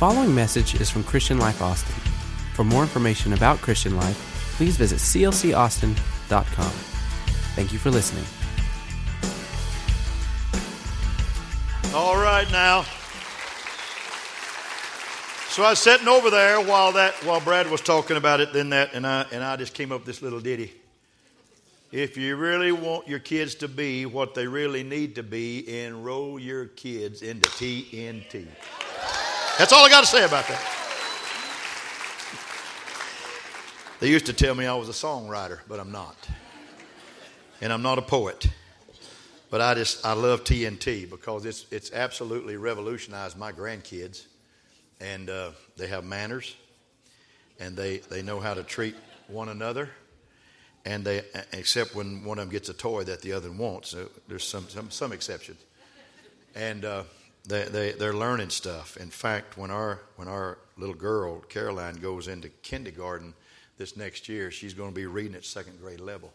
following message is from Christian Life Austin. For more information about Christian Life, please visit clcaustin.com. Thank you for listening. All right now. So I was sitting over there while that while Brad was talking about it, then that and I and I just came up with this little ditty. If you really want your kids to be what they really need to be, enroll your kids into TNT. That's all I got to say about that. They used to tell me I was a songwriter, but I'm not. And I'm not a poet. But I just I love TNT because it's it's absolutely revolutionized my grandkids, and uh, they have manners, and they they know how to treat one another, and they except when one of them gets a toy that the other one wants. So there's some some some exceptions, and uh, they they they're learning stuff. In fact, when our when our little girl Caroline goes into kindergarten this next year, she's going to be reading at second grade level.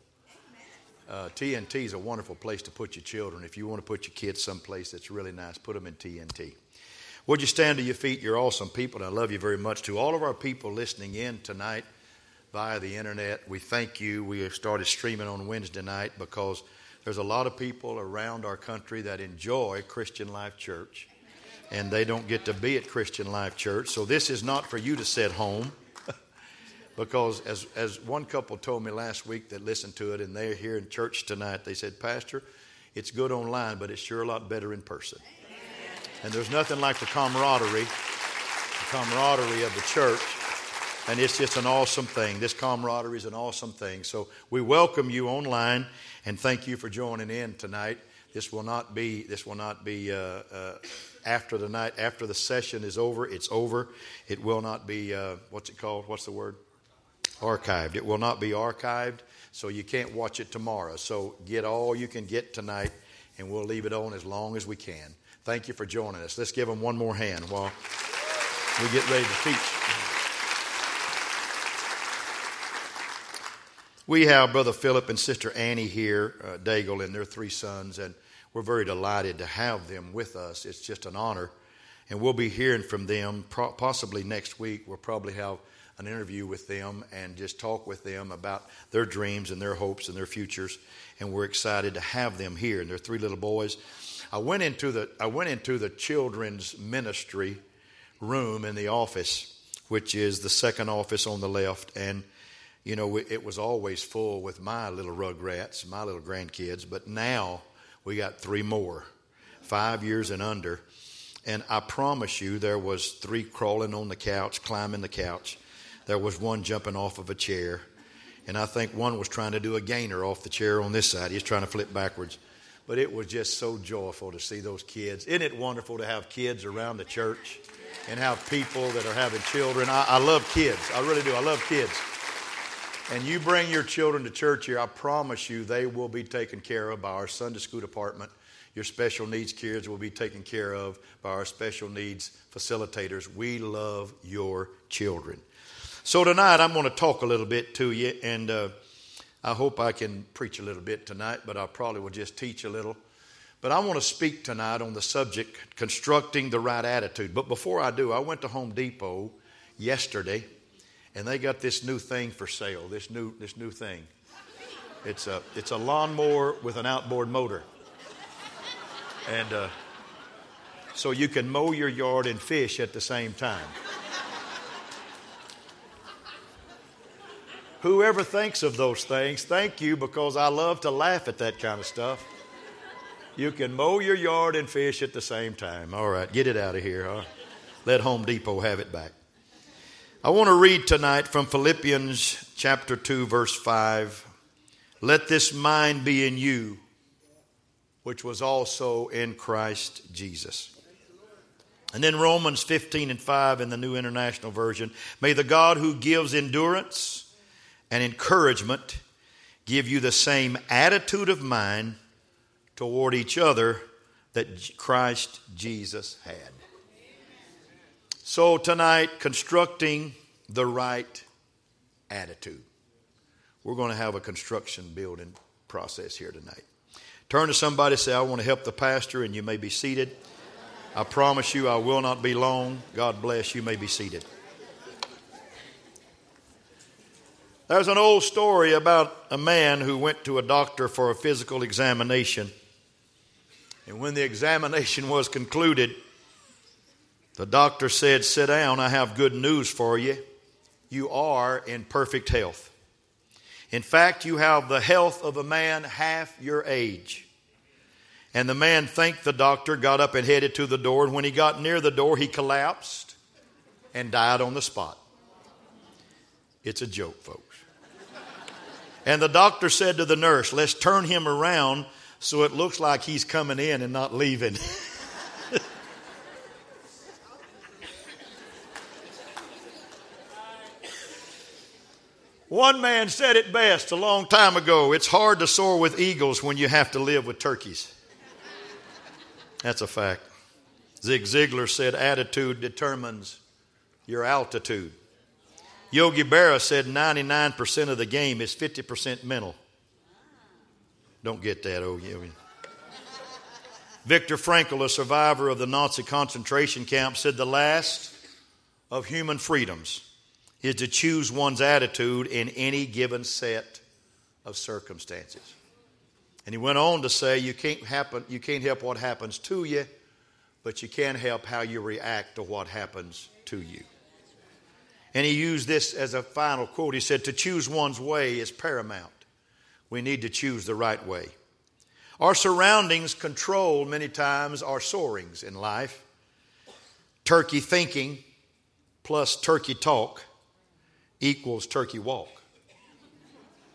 Uh, TNT is a wonderful place to put your children. If you want to put your kids someplace that's really nice, put them in TNT. Would you stand to your feet? You're awesome people, and I love you very much. To all of our people listening in tonight via the internet, we thank you. We started streaming on Wednesday night because there's a lot of people around our country that enjoy Christian Life Church, and they don't get to be at Christian Life Church. So this is not for you to sit home because as, as one couple told me last week that listened to it and they're here in church tonight they said pastor it's good online but it's sure a lot better in person and there's nothing like the camaraderie the camaraderie of the church and it's just an awesome thing this camaraderie is an awesome thing so we welcome you online and thank you for joining in tonight this will not be this will not be uh, uh, after the night after the session is over it's over it will not be uh, what's it called what's the word archived. It will not be archived, so you can't watch it tomorrow. So get all you can get tonight, and we'll leave it on as long as we can. Thank you for joining us. Let's give them one more hand while we get ready to teach. We have Brother Philip and Sister Annie here, uh, Daigle, and their three sons, and we're very delighted to have them with us. It's just an honor. And we'll be hearing from them possibly next week. We'll probably have an interview with them and just talk with them about their dreams and their hopes and their futures. And we're excited to have them here. And they're three little boys. I went into the I went into the children's ministry room in the office, which is the second office on the left, and you know it was always full with my little rugrats, my little grandkids. But now we got three more, five years and under. And I promise you, there was three crawling on the couch, climbing the couch there was one jumping off of a chair. And I think one was trying to do a gainer off the chair on this side. He's trying to flip backwards. But it was just so joyful to see those kids. Isn't it wonderful to have kids around the church and have people that are having children? I, I love kids. I really do. I love kids. And you bring your children to church here, I promise you they will be taken care of by our Sunday school department. Your special needs kids will be taken care of by our special needs facilitators. We love your children. So tonight I'm going to talk a little bit to you, and uh, I hope I can preach a little bit tonight, but I probably will just teach a little. But I want to speak tonight on the subject constructing the right attitude. But before I do, I went to Home Depot yesterday, and they got this new thing for sale. This new this new thing. It's a it's a lawnmower with an outboard motor, and uh, so you can mow your yard and fish at the same time. Whoever thinks of those things, thank you because I love to laugh at that kind of stuff. You can mow your yard and fish at the same time. All right, get it out of here. Huh? Let Home Depot have it back. I want to read tonight from Philippians chapter 2, verse 5. Let this mind be in you, which was also in Christ Jesus. And then Romans 15 and 5 in the New International Version. May the God who gives endurance, and encouragement give you the same attitude of mind toward each other that Christ Jesus had. So, tonight, constructing the right attitude. We're going to have a construction building process here tonight. Turn to somebody say, I want to help the pastor, and you may be seated. I promise you I will not be long. God bless. You may be seated. There's an old story about a man who went to a doctor for a physical examination. And when the examination was concluded, the doctor said, Sit down, I have good news for you. You are in perfect health. In fact, you have the health of a man half your age. And the man thanked the doctor, got up and headed to the door. And when he got near the door, he collapsed and died on the spot. It's a joke, folks. And the doctor said to the nurse, Let's turn him around so it looks like he's coming in and not leaving. One man said it best a long time ago it's hard to soar with eagles when you have to live with turkeys. That's a fact. Zig Ziglar said attitude determines your altitude. Yogi Berra said 99% of the game is 50% mental. Don't get that, oh, Yogi. Viktor Frankl, a survivor of the Nazi concentration camp, said the last of human freedoms is to choose one's attitude in any given set of circumstances. And he went on to say, you can't, happen, you can't help what happens to you, but you can help how you react to what happens to you. And he used this as a final quote. He said, To choose one's way is paramount. We need to choose the right way. Our surroundings control many times our soarings in life. Turkey thinking plus turkey talk equals turkey walk.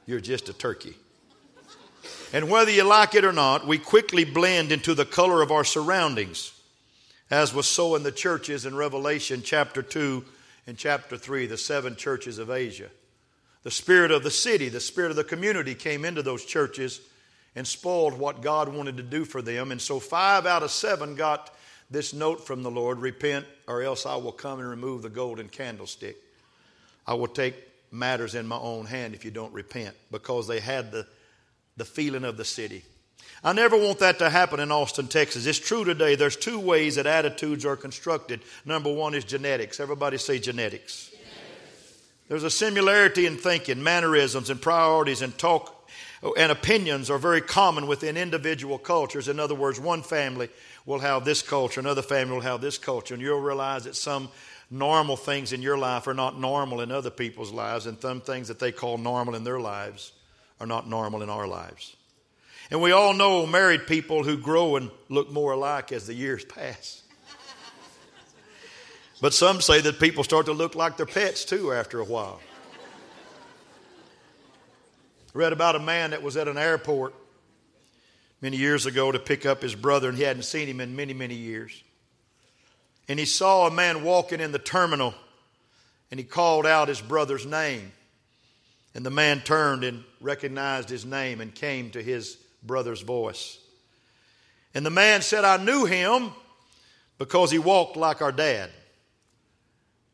You're just a turkey. And whether you like it or not, we quickly blend into the color of our surroundings, as was so in the churches in Revelation chapter 2 and chapter 3, the seven churches of Asia. The spirit of the city, the spirit of the community came into those churches and spoiled what God wanted to do for them. And so five out of seven got this note from the Lord repent, or else I will come and remove the golden candlestick. I will take matters in my own hand if you don't repent, because they had the the feeling of the city. I never want that to happen in Austin, Texas. It's true today. There's two ways that attitudes are constructed. Number one is genetics. Everybody say genetics. genetics. There's a similarity in thinking, mannerisms, and priorities, and talk and opinions are very common within individual cultures. In other words, one family will have this culture, another family will have this culture, and you'll realize that some normal things in your life are not normal in other people's lives, and some things that they call normal in their lives are not normal in our lives. And we all know married people who grow and look more alike as the years pass. But some say that people start to look like their pets too after a while. I read about a man that was at an airport many years ago to pick up his brother, and he hadn't seen him in many, many years. And he saw a man walking in the terminal, and he called out his brother's name. And the man turned and recognized his name and came to his brother's voice. And the man said, I knew him because he walked like our dad.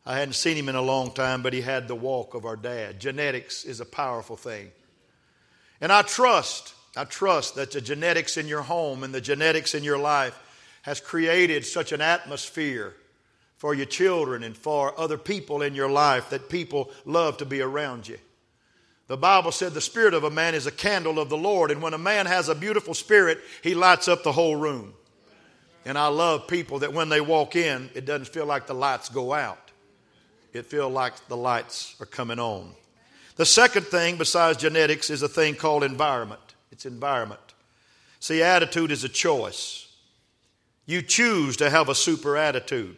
I hadn't seen him in a long time, but he had the walk of our dad. Genetics is a powerful thing. And I trust, I trust that the genetics in your home and the genetics in your life has created such an atmosphere for your children and for other people in your life that people love to be around you. The Bible said the spirit of a man is a candle of the Lord, and when a man has a beautiful spirit, he lights up the whole room. And I love people that when they walk in, it doesn't feel like the lights go out. It feels like the lights are coming on. The second thing, besides genetics, is a thing called environment. It's environment. See, attitude is a choice. You choose to have a super attitude,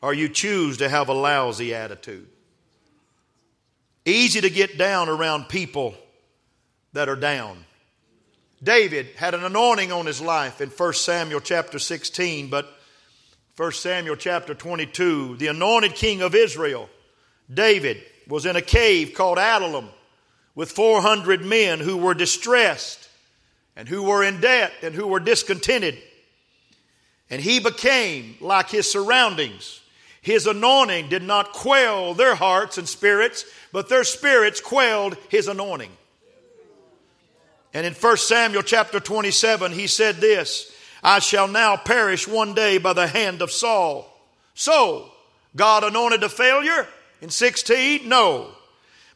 or you choose to have a lousy attitude. Easy to get down around people that are down. David had an anointing on his life in 1 Samuel chapter 16, but 1 Samuel chapter 22, the anointed king of Israel, David, was in a cave called Adullam with 400 men who were distressed and who were in debt and who were discontented. And he became like his surroundings. His anointing did not quell their hearts and spirits, but their spirits quelled his anointing. And in 1 Samuel chapter 27, he said this I shall now perish one day by the hand of Saul. So, God anointed a failure in 16? No.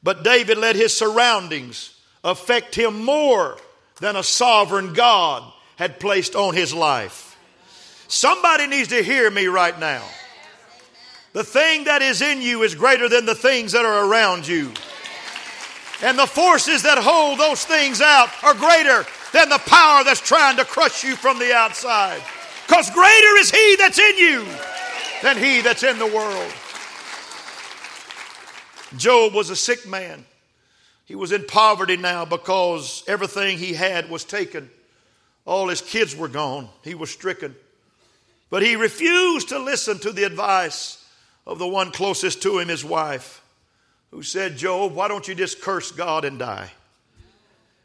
But David let his surroundings affect him more than a sovereign God had placed on his life. Somebody needs to hear me right now. The thing that is in you is greater than the things that are around you. And the forces that hold those things out are greater than the power that's trying to crush you from the outside. Because greater is He that's in you than He that's in the world. Job was a sick man. He was in poverty now because everything he had was taken. All his kids were gone. He was stricken. But he refused to listen to the advice of the one closest to him, his wife, who said, Job, why don't you just curse God and die?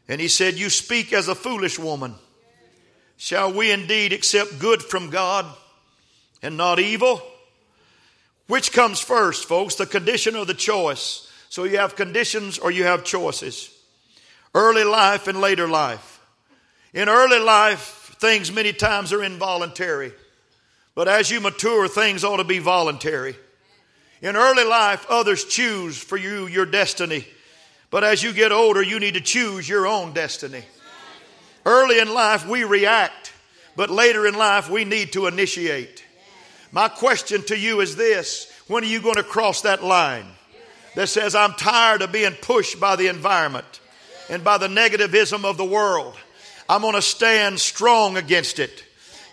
And he said, You speak as a foolish woman. Shall we indeed accept good from God and not evil? Which comes first, folks, the condition or the choice? So you have conditions or you have choices. Early life and later life. In early life, things many times are involuntary. But as you mature, things ought to be voluntary. In early life, others choose for you your destiny. But as you get older, you need to choose your own destiny. Early in life, we react, but later in life, we need to initiate. My question to you is this when are you going to cross that line that says, I'm tired of being pushed by the environment and by the negativism of the world? I'm going to stand strong against it.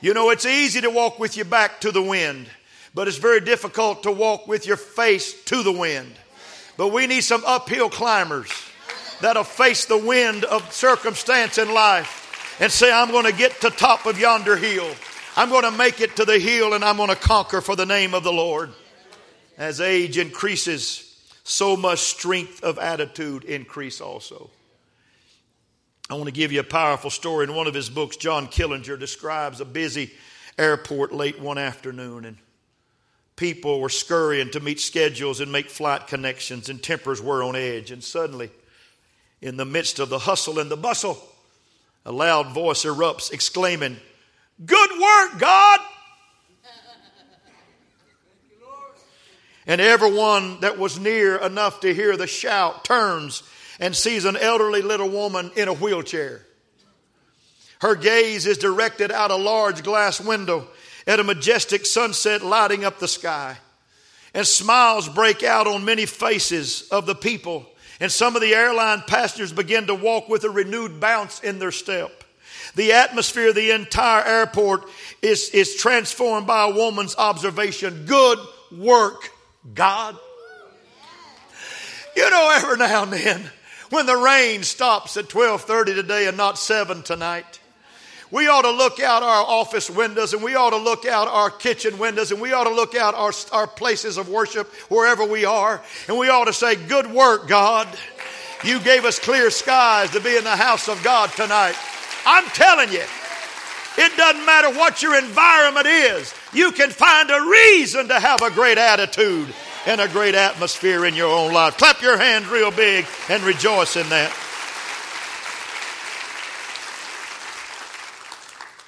You know, it's easy to walk with your back to the wind, but it's very difficult to walk with your face to the wind. But we need some uphill climbers that'll face the wind of circumstance in life and say, I'm going to get to top of yonder hill. I'm going to make it to the hill and I'm going to conquer for the name of the Lord. As age increases, so must strength of attitude increase also. I want to give you a powerful story. In one of his books, John Killinger describes a busy airport late one afternoon, and people were scurrying to meet schedules and make flight connections, and tempers were on edge. And suddenly, in the midst of the hustle and the bustle, a loud voice erupts, exclaiming, Good work, God! And everyone that was near enough to hear the shout turns and sees an elderly little woman in a wheelchair. Her gaze is directed out a large glass window at a majestic sunset lighting up the sky. And smiles break out on many faces of the people. And some of the airline passengers begin to walk with a renewed bounce in their step. The atmosphere of the entire airport is, is transformed by a woman's observation. Good work, God. You know, every now and then, when the rain stops at 12:30 today and not 7 tonight, we ought to look out our office windows and we ought to look out our kitchen windows and we ought to look out our, our places of worship wherever we are and we ought to say, Good work, God. You gave us clear skies to be in the house of God tonight. I'm telling you, it doesn't matter what your environment is, you can find a reason to have a great attitude and a great atmosphere in your own life. Clap your hands real big and rejoice in that.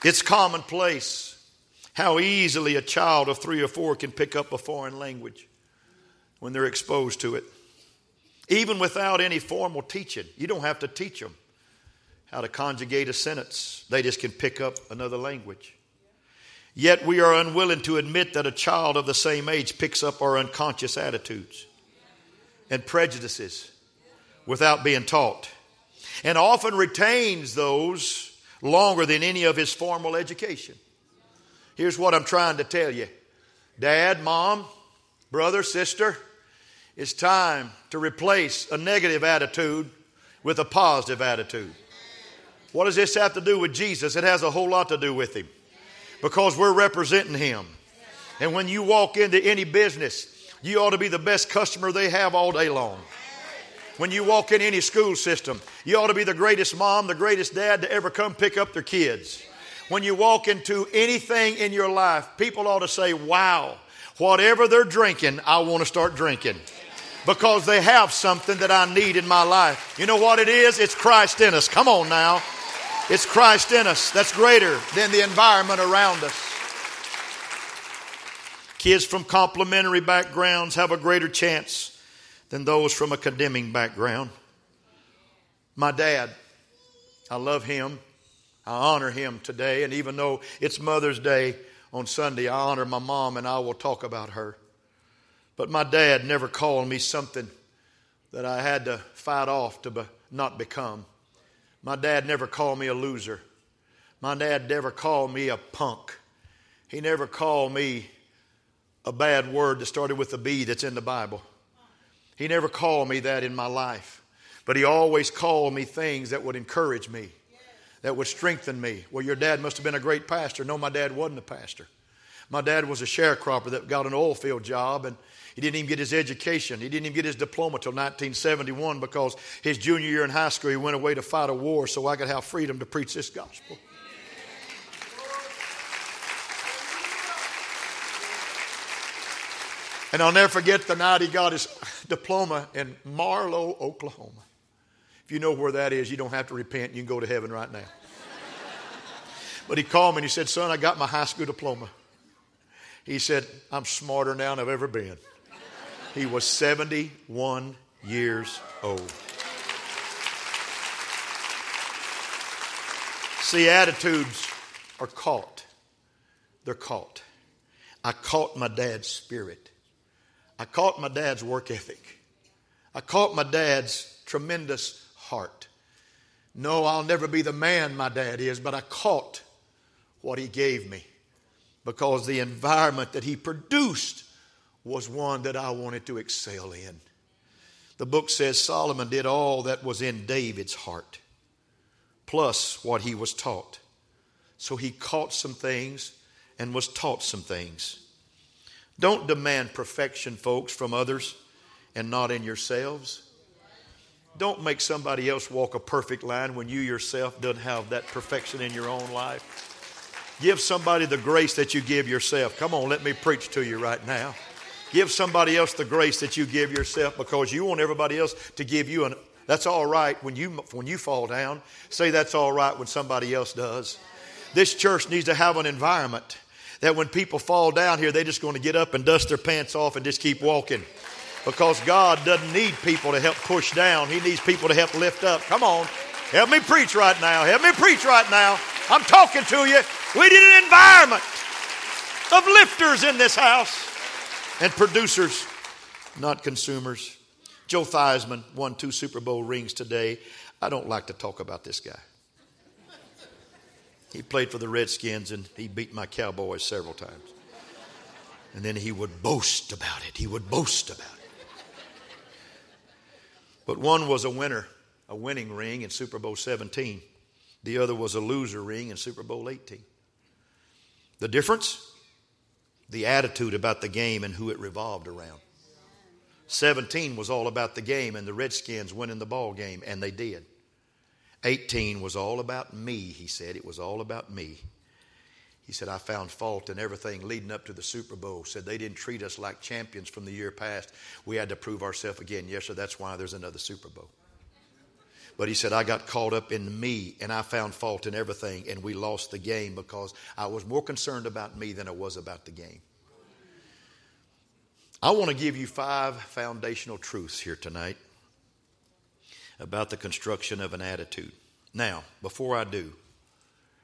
It's commonplace how easily a child of three or four can pick up a foreign language when they're exposed to it. Even without any formal teaching, you don't have to teach them how to conjugate a sentence, they just can pick up another language. Yet we are unwilling to admit that a child of the same age picks up our unconscious attitudes and prejudices without being taught, and often retains those longer than any of his formal education. Here's what I'm trying to tell you Dad, mom, brother, sister, it's time to replace a negative attitude with a positive attitude. What does this have to do with Jesus? It has a whole lot to do with him because we're representing him. And when you walk into any business, you ought to be the best customer they have all day long. When you walk in any school system, you ought to be the greatest mom, the greatest dad to ever come pick up their kids. When you walk into anything in your life, people ought to say, Wow, whatever they're drinking, I want to start drinking because they have something that I need in my life. You know what it is? It's Christ in us. Come on now. It's Christ in us that's greater than the environment around us. Kids from complementary backgrounds have a greater chance than those from a condemning background. My dad, I love him. I honor him today. And even though it's Mother's Day on Sunday, I honor my mom and I will talk about her. But my dad never called me something that I had to fight off to be, not become. My dad never called me a loser. My dad never called me a punk. He never called me a bad word that started with a B that's in the Bible. He never called me that in my life. But he always called me things that would encourage me, that would strengthen me. Well, your dad must have been a great pastor. No, my dad wasn't a pastor. My dad was a sharecropper that got an oil field job and he didn't even get his education. He didn't even get his diploma till 1971 because his junior year in high school he went away to fight a war so I could have freedom to preach this gospel. And I'll never forget the night he got his diploma in Marlow, Oklahoma. If you know where that is, you don't have to repent. You can go to heaven right now. But he called me and he said, Son, I got my high school diploma. He said, I'm smarter now than I've ever been. He was 71 years old. See, attitudes are caught. They're caught. I caught my dad's spirit. I caught my dad's work ethic. I caught my dad's tremendous heart. No, I'll never be the man my dad is, but I caught what he gave me because the environment that he produced was one that I wanted to excel in. The book says Solomon did all that was in David's heart, plus what he was taught. So he caught some things and was taught some things. Don't demand perfection, folks, from others and not in yourselves. Don't make somebody else walk a perfect line when you yourself don't have that perfection in your own life. Give somebody the grace that you give yourself. Come on, let me preach to you right now. Give somebody else the grace that you give yourself because you want everybody else to give you an that's all right when you when you fall down. Say that's all right when somebody else does. This church needs to have an environment that when people fall down here, they're just going to get up and dust their pants off and just keep walking. Because God doesn't need people to help push down. He needs people to help lift up. Come on. Help me preach right now. Help me preach right now. I'm talking to you. We need an environment of lifters in this house and producers, not consumers. Joe Theismann won two Super Bowl rings today. I don't like to talk about this guy. He played for the Redskins and he beat my Cowboys several times. And then he would boast about it. He would boast about it. But one was a winner, a winning ring in Super Bowl 17. The other was a loser ring in Super Bowl 18. The difference? The attitude about the game and who it revolved around. 17 was all about the game and the Redskins winning the ball game, and they did. 18 was all about me, he said. It was all about me. He said, I found fault in everything leading up to the Super Bowl. Said they didn't treat us like champions from the year past. We had to prove ourselves again. Yes, sir, that's why there's another Super Bowl. But he said, I got caught up in me and I found fault in everything, and we lost the game because I was more concerned about me than I was about the game. I want to give you five foundational truths here tonight about the construction of an attitude. Now, before I do,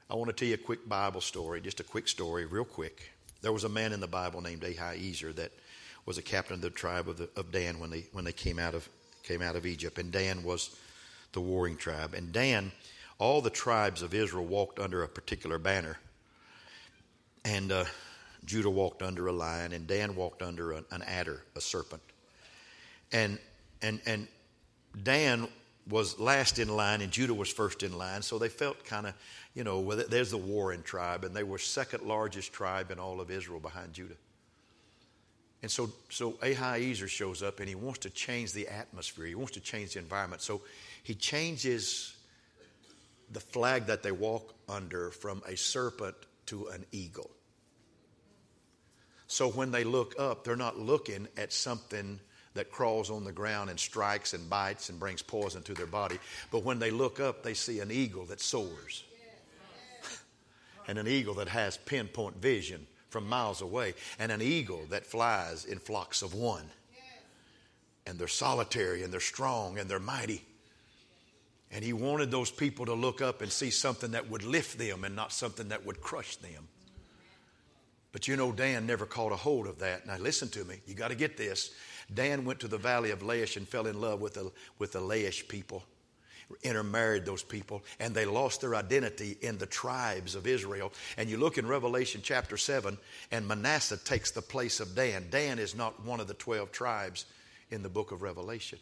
I want to tell you a quick Bible story, just a quick story, real quick. There was a man in the Bible named Ahiezer that was a captain of the tribe of, the, of Dan when they when they came out of came out of Egypt, and Dan was the warring tribe. And Dan, all the tribes of Israel walked under a particular banner, and uh, Judah walked under a lion, and Dan walked under an, an adder, a serpent. And and and Dan was last in line, and Judah was first in line. So they felt kind of, you know, well, there's the warring tribe, and they were second largest tribe in all of Israel behind Judah. And so, so Ahiezer shows up, and he wants to change the atmosphere. He wants to change the environment. So he changes the flag that they walk under from a serpent to an eagle. So when they look up, they're not looking at something that crawls on the ground and strikes and bites and brings poison to their body. But when they look up, they see an eagle that soars. and an eagle that has pinpoint vision from miles away, and an eagle that flies in flocks of one. And they're solitary and they're strong and they're mighty. And he wanted those people to look up and see something that would lift them and not something that would crush them. But you know, Dan never caught a hold of that. Now, listen to me. You got to get this. Dan went to the valley of Laish and fell in love with the, with the Laish people, intermarried those people, and they lost their identity in the tribes of Israel. And you look in Revelation chapter 7, and Manasseh takes the place of Dan. Dan is not one of the 12 tribes in the book of Revelation.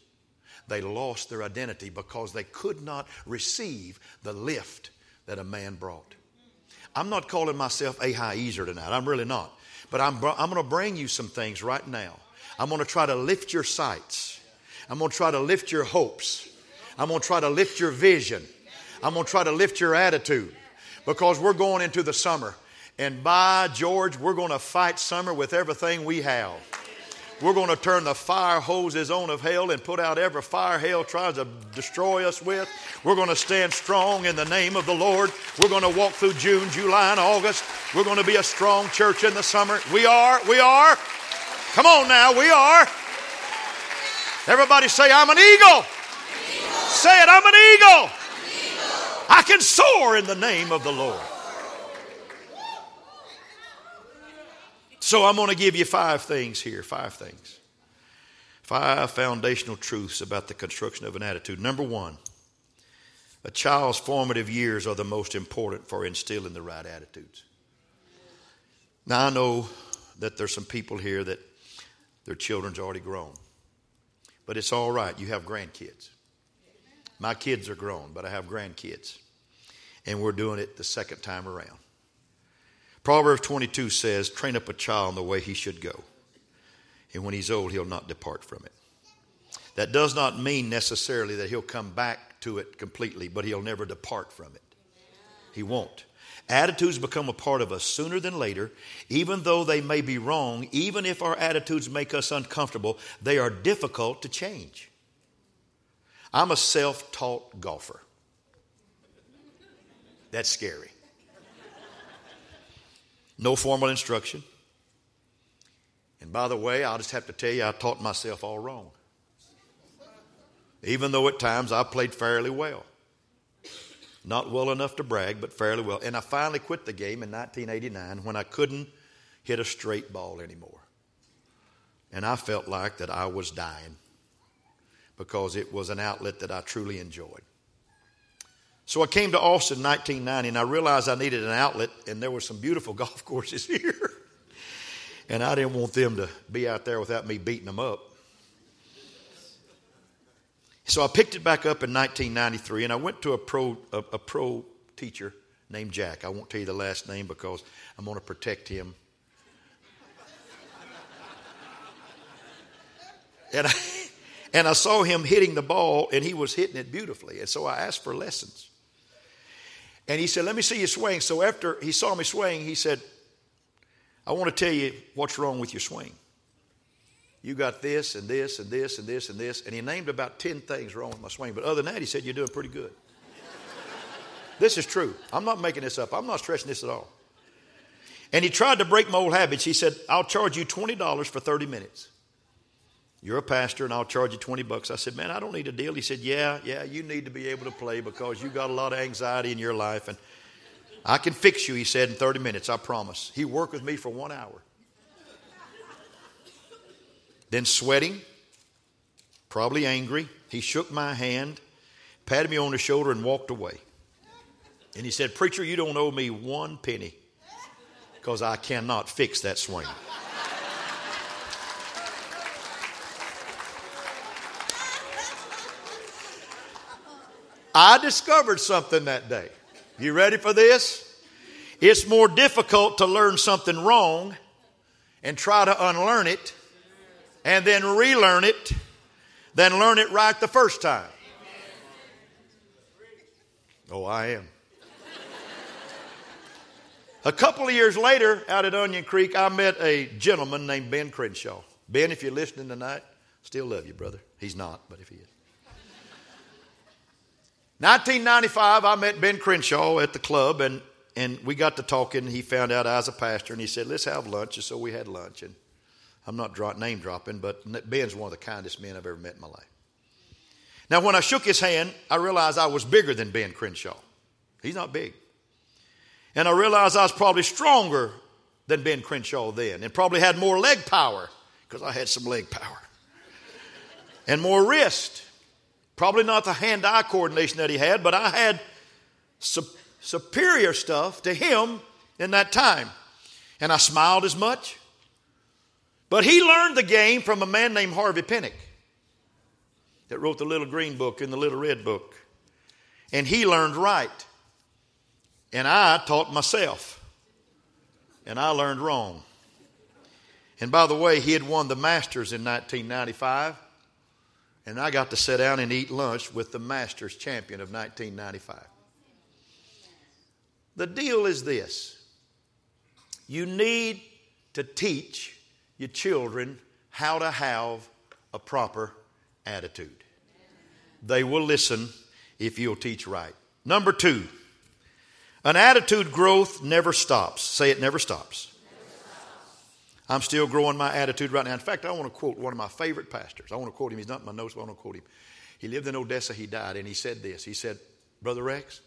They lost their identity because they could not receive the lift that a man brought. I'm not calling myself a Ahiezer tonight. I'm really not. But I'm, I'm going to bring you some things right now. I'm going to try to lift your sights. I'm going to try to lift your hopes. I'm going to try to lift your vision. I'm going to try to lift your attitude because we're going into the summer. And by George, we're going to fight summer with everything we have. We're going to turn the fire hoses on of hell and put out every fire hell tries to destroy us with. We're going to stand strong in the name of the Lord. We're going to walk through June, July, and August. We're going to be a strong church in the summer. We are, we are. Come on now, we are. Everybody say, I'm an eagle. eagle. Say it, I'm an eagle. eagle. I can soar in the name of the Lord. So I'm going to give you five things here, five things. Five foundational truths about the construction of an attitude. Number one, a child's formative years are the most important for instilling the right attitudes. Now, I know that there's some people here that their children's already grown, but it's all right. You have grandkids. My kids are grown, but I have grandkids, and we're doing it the second time around. Proverbs 22 says, Train up a child in the way he should go, and when he's old, he'll not depart from it. That does not mean necessarily that he'll come back to it completely, but he'll never depart from it. He won't. Attitudes become a part of us sooner than later, even though they may be wrong, even if our attitudes make us uncomfortable, they are difficult to change. I'm a self taught golfer. That's scary no formal instruction. And by the way, I'll just have to tell you, I taught myself all wrong. Even though at times I played fairly well. Not well enough to brag, but fairly well. And I finally quit the game in 1989 when I couldn't hit a straight ball anymore. And I felt like that I was dying because it was an outlet that I truly enjoyed. So I came to Austin in 1990 and I realized I needed an outlet, and there were some beautiful golf courses here. and I didn't want them to be out there without me beating them up. So I picked it back up in 1993 and I went to a pro, a, a pro teacher named Jack. I won't tell you the last name because I'm going to protect him. and I, and I saw him hitting the ball and he was hitting it beautifully. And so I asked for lessons. And he said, Let me see you swing. So after he saw me swing, he said, I want to tell you what's wrong with your swing. You got this and this and this and this and this. And he named about 10 things wrong with my swing. But other than that, he said, You're doing pretty good. this is true. I'm not making this up. I'm not stressing this at all. And he tried to break my old habits. He said, I'll charge you $20 for 30 minutes. You're a pastor and I'll charge you 20 bucks. I said, Man, I don't need a deal. He said, Yeah, yeah, you need to be able to play because you got a lot of anxiety in your life. And I can fix you, he said, in 30 minutes, I promise. He worked with me for one hour. Then, sweating, probably angry, he shook my hand, patted me on the shoulder, and walked away. And he said, Preacher, you don't owe me one penny because I cannot fix that swing. I discovered something that day. You ready for this? It's more difficult to learn something wrong and try to unlearn it and then relearn it than learn it right the first time. Oh, I am. A couple of years later, out at Onion Creek, I met a gentleman named Ben Crenshaw. Ben, if you're listening tonight, still love you, brother. He's not, but if he is. 1995, I met Ben Crenshaw at the club, and and we got to talking. He found out I was a pastor, and he said, "Let's have lunch." And so we had lunch. And I'm not drop, name dropping, but Ben's one of the kindest men I've ever met in my life. Now, when I shook his hand, I realized I was bigger than Ben Crenshaw. He's not big. And I realized I was probably stronger than Ben Crenshaw then, and probably had more leg power because I had some leg power, and more wrist. Probably not the hand eye coordination that he had, but I had su- superior stuff to him in that time. And I smiled as much. But he learned the game from a man named Harvey Penick that wrote the little green book and the little red book. And he learned right. And I taught myself. And I learned wrong. And by the way, he had won the Masters in 1995. And I got to sit down and eat lunch with the Masters champion of 1995. The deal is this you need to teach your children how to have a proper attitude. They will listen if you'll teach right. Number two, an attitude growth never stops. Say it never stops. I'm still growing my attitude right now. In fact, I want to quote one of my favorite pastors. I want to quote him. He's not in my notes, but I want to quote him. He lived in Odessa, he died, and he said this. He said, Brother Rex,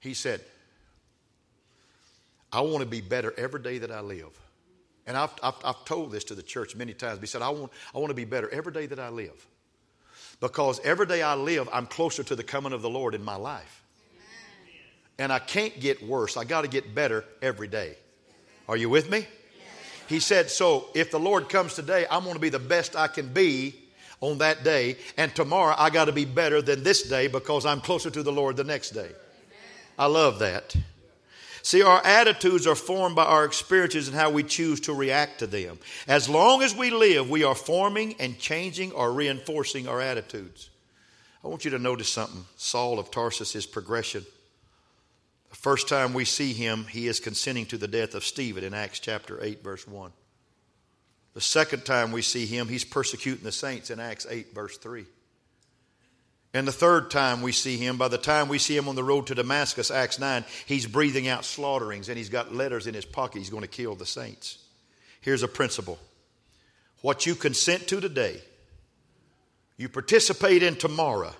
he said, I want to be better every day that I live. And I've, I've, I've told this to the church many times. He said, I want, I want to be better every day that I live. Because every day I live, I'm closer to the coming of the Lord in my life. And I can't get worse. I got to get better every day. Are you with me? He said, So if the Lord comes today, I'm going to be the best I can be on that day. And tomorrow I got to be better than this day because I'm closer to the Lord the next day. I love that. See, our attitudes are formed by our experiences and how we choose to react to them. As long as we live, we are forming and changing or reinforcing our attitudes. I want you to notice something Saul of Tarsus, progression. The first time we see him, he is consenting to the death of Stephen in Acts chapter 8, verse 1. The second time we see him, he's persecuting the saints in Acts 8, verse 3. And the third time we see him, by the time we see him on the road to Damascus, Acts 9, he's breathing out slaughterings and he's got letters in his pocket. He's going to kill the saints. Here's a principle what you consent to today, you participate in tomorrow,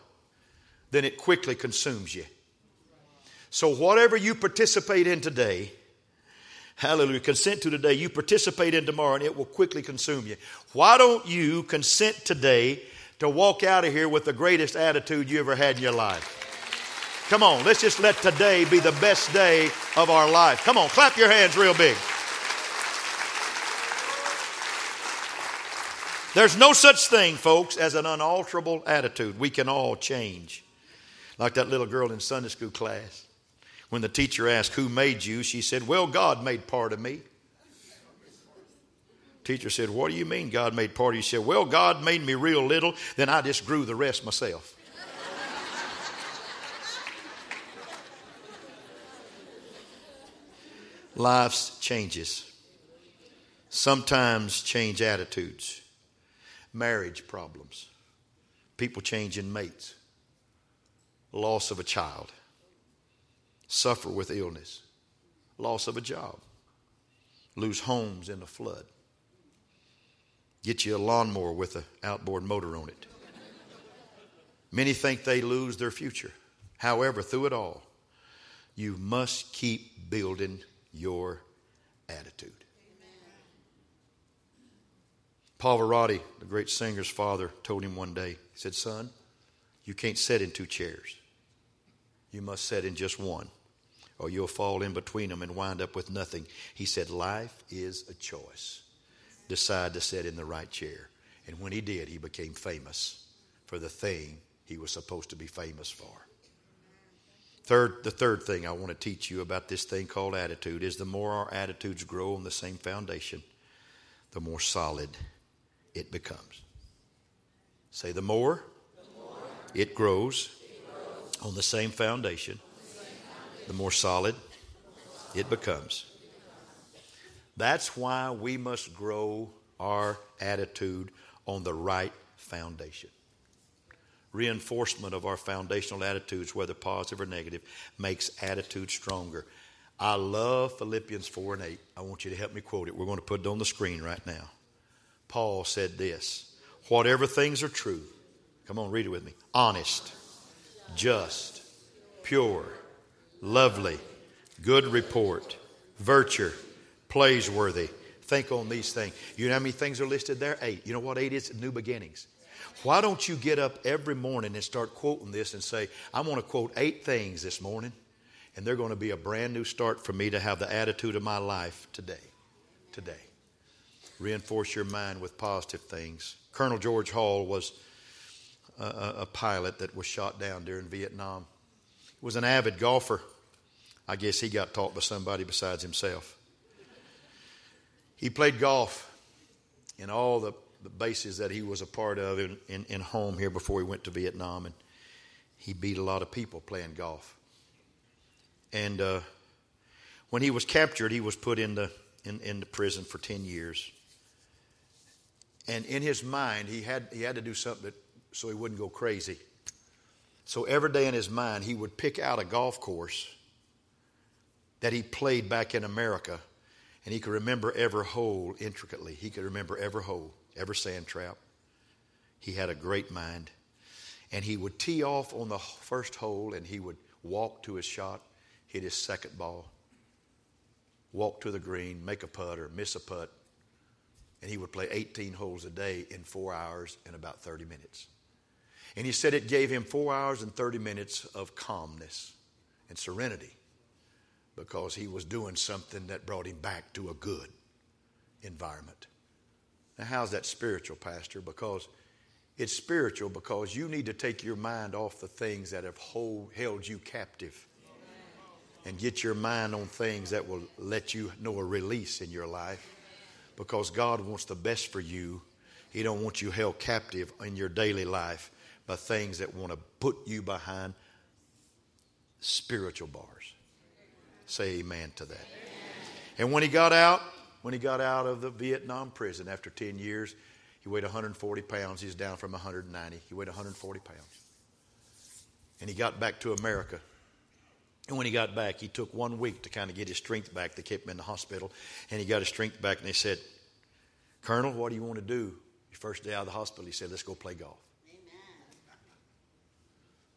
then it quickly consumes you. So, whatever you participate in today, hallelujah, consent to today, you participate in tomorrow and it will quickly consume you. Why don't you consent today to walk out of here with the greatest attitude you ever had in your life. Come on, let's just let today be the best day of our life. Come on, clap your hands real big. There's no such thing, folks, as an unalterable attitude. We can all change. Like that little girl in Sunday school class. When the teacher asked, Who made you? she said, Well, God made part of me. Teacher said, What do you mean God made part of you? He said, Well, God made me real little, then I just grew the rest myself. Life's changes. Sometimes change attitudes, marriage problems, people changing mates, loss of a child, suffer with illness, loss of a job, lose homes in a flood Get you a lawnmower with an outboard motor on it. Many think they lose their future. However, through it all, you must keep building your attitude. Pavarotti, the great singer's father, told him one day, he said, Son, you can't sit in two chairs. You must sit in just one, or you'll fall in between them and wind up with nothing. He said, Life is a choice decide to sit in the right chair. And when he did, he became famous for the thing he was supposed to be famous for. Third, the third thing I want to teach you about this thing called attitude is the more our attitudes grow on the same foundation, the more solid it becomes. Say, the more, the more it, grows it grows on the same foundation, the, more solid it becomes. That's why we must grow our attitude on the right foundation. Reinforcement of our foundational attitudes, whether positive or negative, makes attitude stronger. I love Philippians 4 and 8. I want you to help me quote it. We're going to put it on the screen right now. Paul said this Whatever things are true, come on, read it with me honest, just, pure, lovely, good report, virtue, praiseworthy. Think on these things. You know how many things are listed there? Eight. You know what eight is? New beginnings. Why don't you get up every morning and start quoting this and say, I want to quote eight things this morning, and they're going to be a brand new start for me to have the attitude of my life today. Today. Reinforce your mind with positive things. Colonel George Hall was a, a pilot that was shot down during Vietnam. Was an avid golfer. I guess he got taught by somebody besides himself. He played golf in all the, the bases that he was a part of in, in, in home here before he went to Vietnam, and he beat a lot of people playing golf. And uh, when he was captured, he was put in the, in, in the prison for 10 years. And in his mind, he had, he had to do something that, so he wouldn't go crazy. So every day in his mind, he would pick out a golf course that he played back in America, and he could remember every hole intricately. He could remember every hole, every sand trap. He had a great mind. And he would tee off on the first hole, and he would walk to his shot, hit his second ball, walk to the green, make a putt or miss a putt, and he would play 18 holes a day in four hours and about 30 minutes. And he said it gave him four hours and 30 minutes of calmness and serenity because he was doing something that brought him back to a good environment. Now, how's that spiritual, Pastor? Because it's spiritual because you need to take your mind off the things that have hold, held you captive and get your mind on things that will let you know a release in your life because God wants the best for you. He don't want you held captive in your daily life by things that want to put you behind spiritual bars. Say amen to that. Amen. And when he got out, when he got out of the Vietnam prison after 10 years, he weighed 140 pounds. He's down from 190. He weighed 140 pounds. And he got back to America. And when he got back, he took one week to kind of get his strength back. They kept him in the hospital, and he got his strength back. And they said, Colonel, what do you want to do? Your first day out of the hospital, he said, Let's go play golf.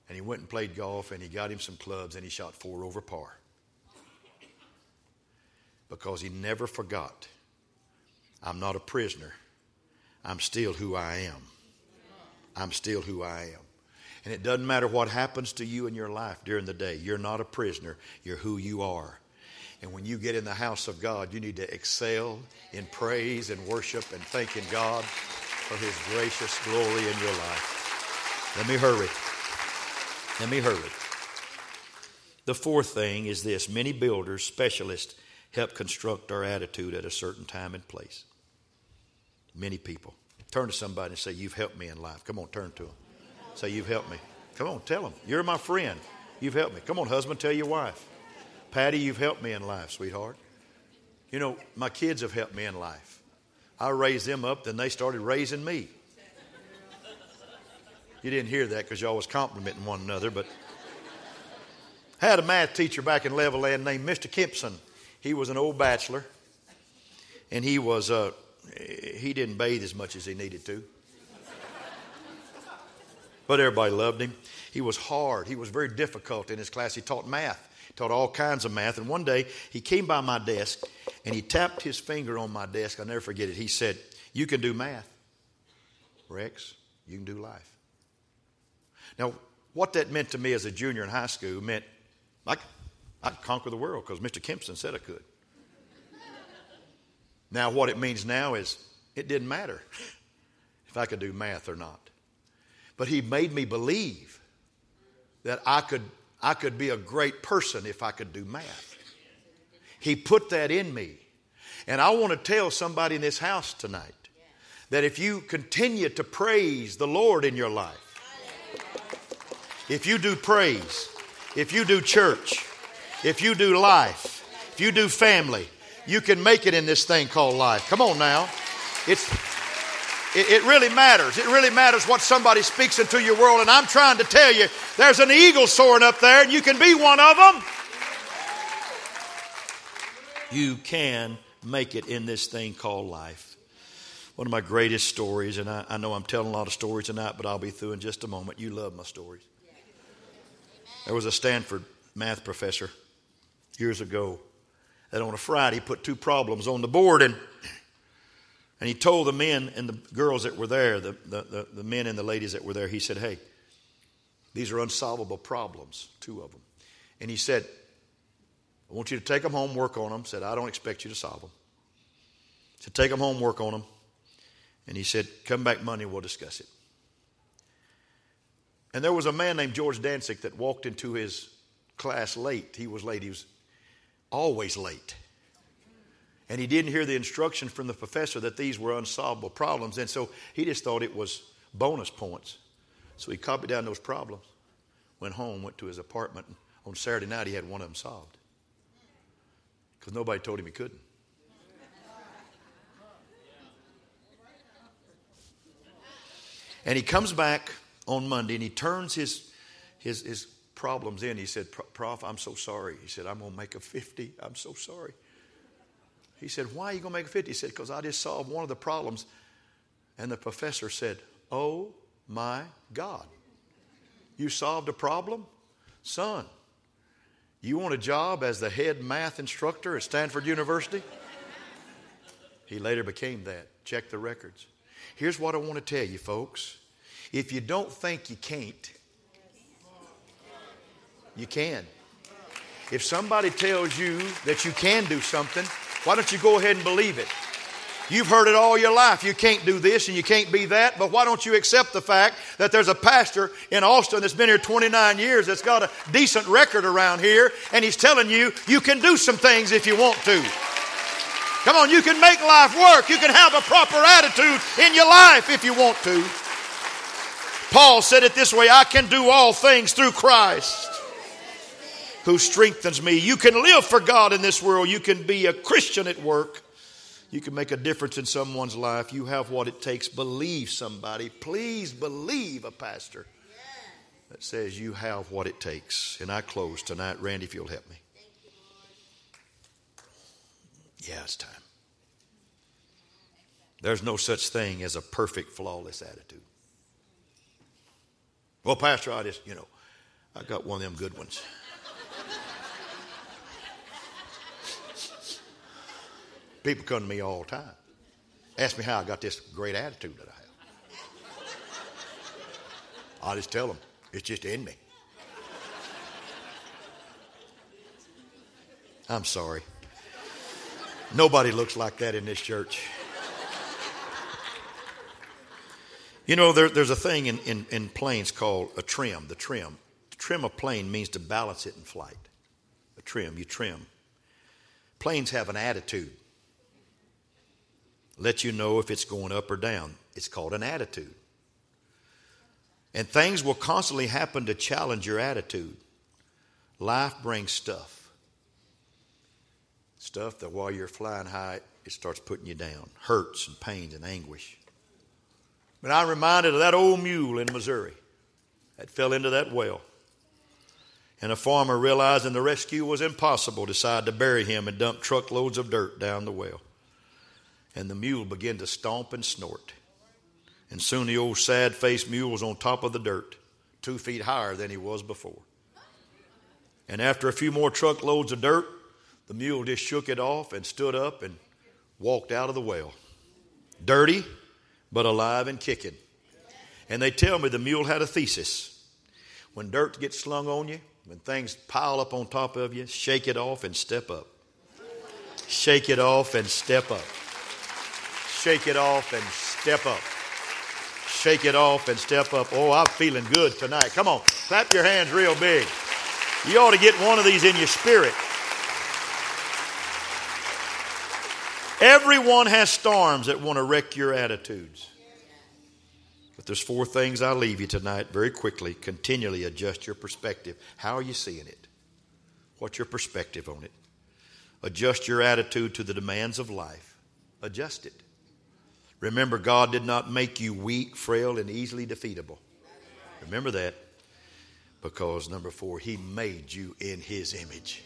And he went and played golf, and he got him some clubs, and he shot four over par. Because he never forgot I'm not a prisoner, I'm still who I am. I'm still who I am. And it doesn't matter what happens to you in your life during the day. You're not a prisoner, you're who you are. And when you get in the house of God, you need to excel in praise and worship and thanking God for His gracious glory in your life. Let me hurry. Let me hurry. The fourth thing is this many builders, specialists, help construct our attitude at a certain time and place. Many people. Turn to somebody and say, You've helped me in life. Come on, turn to them. Say, You've helped me. Come on, tell them. You're my friend. You've helped me. Come on, husband, tell your wife. Patty, you've helped me in life, sweetheart. You know, my kids have helped me in life. I raised them up, then they started raising me. You didn't hear that because y'all was complimenting one another, but I had a math teacher back in Levelland named Mr. Kempson. He was an old bachelor, and he was uh, he didn't bathe as much as he needed to but everybody loved him. He was hard. He was very difficult in his class. He taught math, he taught all kinds of math. And one day he came by my desk and he tapped his finger on my desk. I'll never forget it. He said, You can do math, Rex. You can do life. Now, what that meant to me as a junior in high school meant I, I could conquer the world because Mr. Kempson said I could. Now, what it means now is it didn't matter if I could do math or not. But he made me believe that I could, I could be a great person if I could do math. He put that in me. And I want to tell somebody in this house tonight that if you continue to praise the Lord in your life, if you do praise, if you do church, if you do life, if you do family, you can make it in this thing called life. Come on now. It's it, it really matters. It really matters what somebody speaks into your world. And I'm trying to tell you, there's an eagle soaring up there, and you can be one of them. You can make it in this thing called life. One of my greatest stories, and I, I know I'm telling a lot of stories tonight, but I'll be through in just a moment. You love my stories. There was a Stanford math professor years ago that on a Friday put two problems on the board and and he told the men and the girls that were there, the, the, the, the, men and the ladies that were there, he said, Hey, these are unsolvable problems, two of them. And he said, I want you to take them home, work on them. Said, I don't expect you to solve them. He Said, take them home, work on them. And he said, come back Monday, we'll discuss it. And there was a man named George Dantzig that walked into his class late. He was late. He was always late. And he didn't hear the instruction from the professor that these were unsolvable problems. And so he just thought it was bonus points. So he copied down those problems, went home, went to his apartment. On Saturday night, he had one of them solved. Because nobody told him he couldn't. And he comes back on Monday and he turns his, his, his problems in. He said, Prof, I'm so sorry. He said, I'm going to make a 50. I'm so sorry. He said, Why are you going to make a 50? He said, Because I just solved one of the problems. And the professor said, Oh my God. You solved a problem? Son, you want a job as the head math instructor at Stanford University? He later became that. Check the records. Here's what I want to tell you, folks. If you don't think you can't, you can. If somebody tells you that you can do something, why don't you go ahead and believe it? You've heard it all your life. You can't do this and you can't be that, but why don't you accept the fact that there's a pastor in Austin that's been here 29 years that's got a decent record around here and he's telling you you can do some things if you want to. Come on, you can make life work. You can have a proper attitude in your life if you want to. Paul said it this way I can do all things through Christ who strengthens me. You can live for God in this world. You can be a Christian at work. You can make a difference in someone's life. You have what it takes. Believe somebody. Please believe a pastor that says you have what it takes. And I close tonight. Randy, if you'll help me. Yeah, it's time. There's no such thing as a perfect, flawless attitude. Well, Pastor, I just, you know, I got one of them good ones. People come to me all the time. Ask me how I got this great attitude that I have. I just tell them, it's just in me. I'm sorry. Nobody looks like that in this church. You know, there, there's a thing in, in, in planes called a trim, the trim. To trim a plane means to balance it in flight. A trim, you trim. Planes have an attitude let you know if it's going up or down. It's called an attitude. And things will constantly happen to challenge your attitude. Life brings stuff. Stuff that while you're flying high, it starts putting you down. Hurts and pains and anguish. But I'm reminded of that old mule in Missouri that fell into that well. And a farmer, realizing the rescue was impossible, decided to bury him and dump truckloads of dirt down the well and the mule began to stomp and snort. And soon the old sad faced mule was on top of the dirt, two feet higher than he was before. And after a few more truckloads of dirt, the mule just shook it off and stood up and walked out of the well. Dirty, but alive and kicking. And they tell me the mule had a thesis. When dirt gets slung on you, when things pile up on top of you, shake it off and step up. Shake it off and step up. Shake it off and step up. Shake it off and step up. Oh, I'm feeling good tonight. Come on, clap your hands real big. You ought to get one of these in your spirit. Everyone has storms that want to wreck your attitudes. But there's four things I leave you tonight very quickly. Continually adjust your perspective. How are you seeing it? What's your perspective on it? Adjust your attitude to the demands of life. Adjust it. Remember, God did not make you weak, frail, and easily defeatable. Remember that. Because, number four, He made you in His image.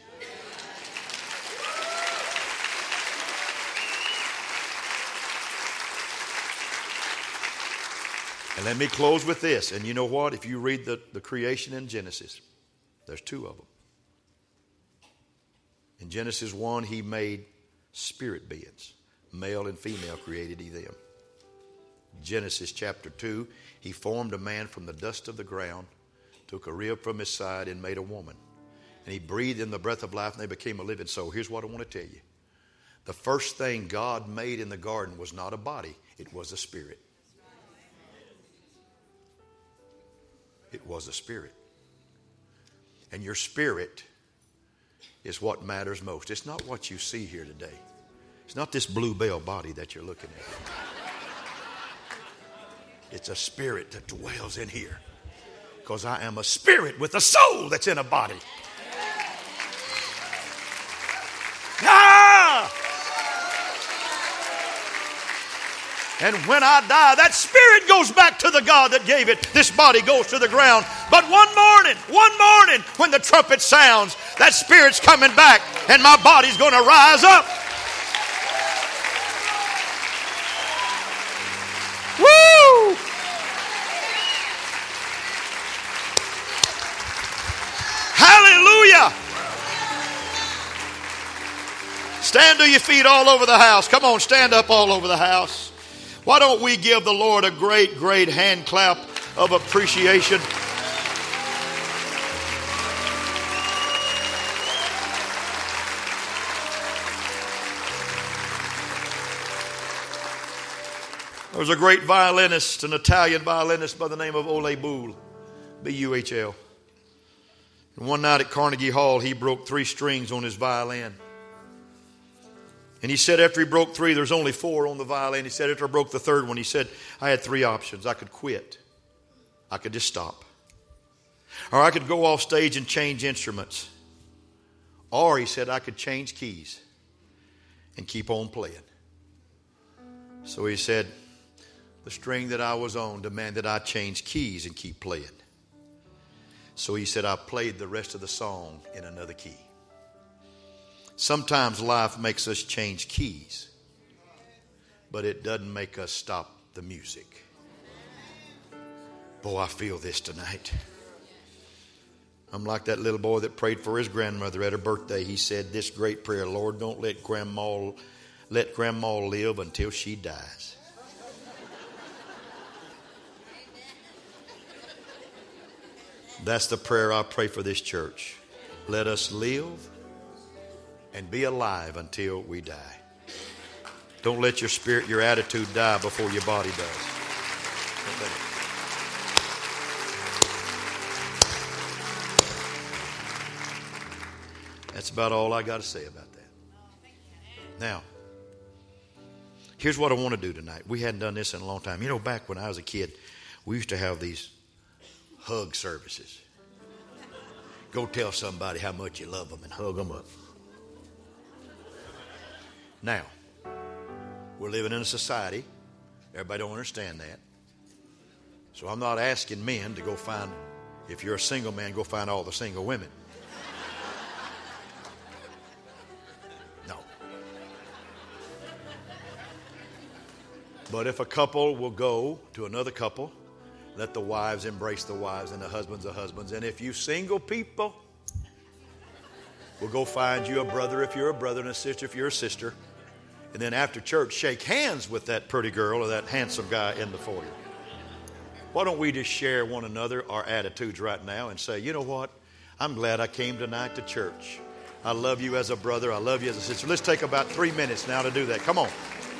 And let me close with this. And you know what? If you read the, the creation in Genesis, there's two of them. In Genesis 1, he made spirit beings, male and female created he them. Genesis chapter 2, he formed a man from the dust of the ground, took a rib from his side, and made a woman. And he breathed in the breath of life, and they became a living soul. Here's what I want to tell you the first thing God made in the garden was not a body, it was a spirit. It was a spirit. And your spirit is what matters most. It's not what you see here today. It's not this blue bell body that you're looking at. It's a spirit that dwells in here. Because I am a spirit with a soul that's in a body. And when I die, that spirit goes back to the God that gave it. This body goes to the ground. But one morning, one morning, when the trumpet sounds, that spirit's coming back and my body's going to rise up. Woo! Hallelujah! Stand to your feet all over the house. Come on, stand up all over the house. Why don't we give the Lord a great, great hand clap of appreciation? There was a great violinist, an Italian violinist by the name of Ole Bull, B U H L. And one night at Carnegie Hall, he broke three strings on his violin. And he said after he broke three, there's only four on the violin. He said after I broke the third one, he said, I had three options. I could quit, I could just stop, or I could go off stage and change instruments. Or he said, I could change keys and keep on playing. So he said, the string that I was on demanded I change keys and keep playing. So he said, I played the rest of the song in another key. Sometimes life makes us change keys, but it doesn't make us stop the music. Boy, I feel this tonight. I'm like that little boy that prayed for his grandmother at her birthday. He said this great prayer, Lord, don't let grandma let grandma live until she dies. That's the prayer I pray for this church. Let us live and be alive until we die. Don't let your spirit, your attitude die before your body does. That's about all I got to say about that. Now, here's what I want to do tonight. We hadn't done this in a long time. You know, back when I was a kid, we used to have these hug services. Go tell somebody how much you love them and hug them up. Now, we're living in a society, everybody don't understand that. So I'm not asking men to go find, if you're a single man, go find all the single women. No. But if a couple will go to another couple, let the wives embrace the wives and the husbands the husbands. And if you single people, we'll go find you a brother if you're a brother and a sister if you're a sister and then after church shake hands with that pretty girl or that handsome guy in the foyer. Why don't we just share one another our attitudes right now and say, you know what? I'm glad I came tonight to church. I love you as a brother. I love you as a sister. Let's take about three minutes now to do that. Come on.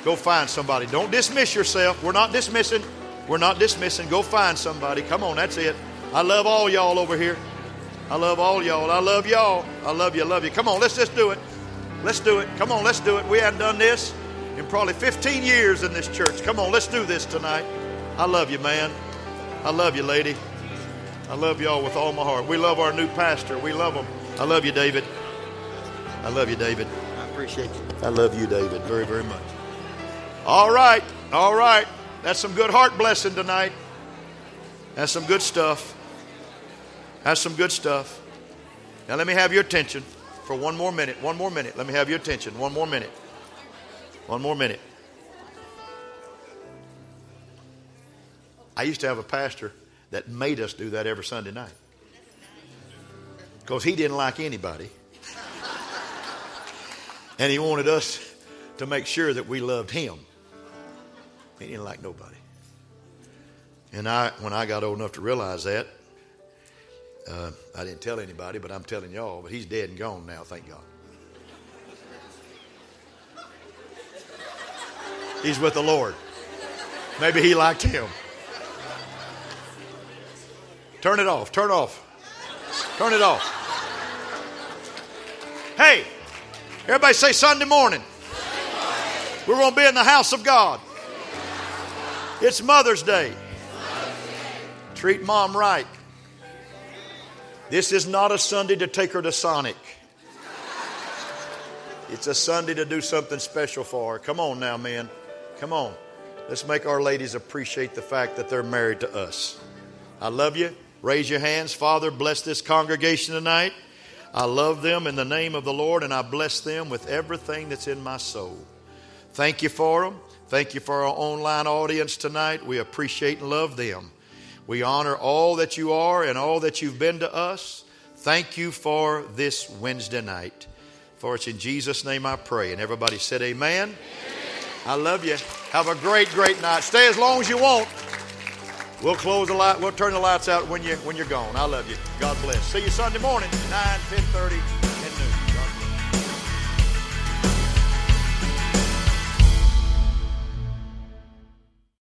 Go find somebody. Don't dismiss yourself. We're not dismissing. We're not dismissing. Go find somebody. Come on. That's it. I love all y'all over here. I love all y'all. I love y'all. I love you. I love you. Come on. Let's just do it. Let's do it. Come on, let's do it. We hadn't done this in probably 15 years in this church. Come on, let's do this tonight. I love you, man. I love you, lady. I love y'all with all my heart. We love our new pastor. We love him. I love you, David. I love you, David. I appreciate you. I love you, David, very, very much. All right, all right. That's some good heart blessing tonight. That's some good stuff. That's some good stuff. Now, let me have your attention for one more minute. One more minute. Let me have your attention. One more minute. One more minute. I used to have a pastor that made us do that every Sunday night because he didn't like anybody. and he wanted us to make sure that we loved him. He didn't like nobody. And I, when I got old enough to realize that, uh, I didn't tell anybody, but I'm telling y'all. But he's dead and gone now, thank God. He's with the Lord. Maybe he liked him. Turn it off. Turn off. Turn it off. Hey, everybody say Sunday morning. We're going to be in the house of God. It's Mother's Day. Treat mom right. This is not a Sunday to take her to Sonic. It's a Sunday to do something special for her. Come on now, men. Come on. Let's make our ladies appreciate the fact that they're married to us. I love you. Raise your hands. Father, bless this congregation tonight. I love them in the name of the Lord, and I bless them with everything that's in my soul. Thank you for them. Thank you for our online audience tonight. We appreciate and love them. We honor all that you are and all that you've been to us. Thank you for this Wednesday night. For it's in Jesus' name I pray. And everybody said, Amen. amen. I love you. Have a great, great night. Stay as long as you want. We'll close the light. We'll turn the lights out when you when you're gone. I love you. God bless. See you Sunday morning, 9, 10 30.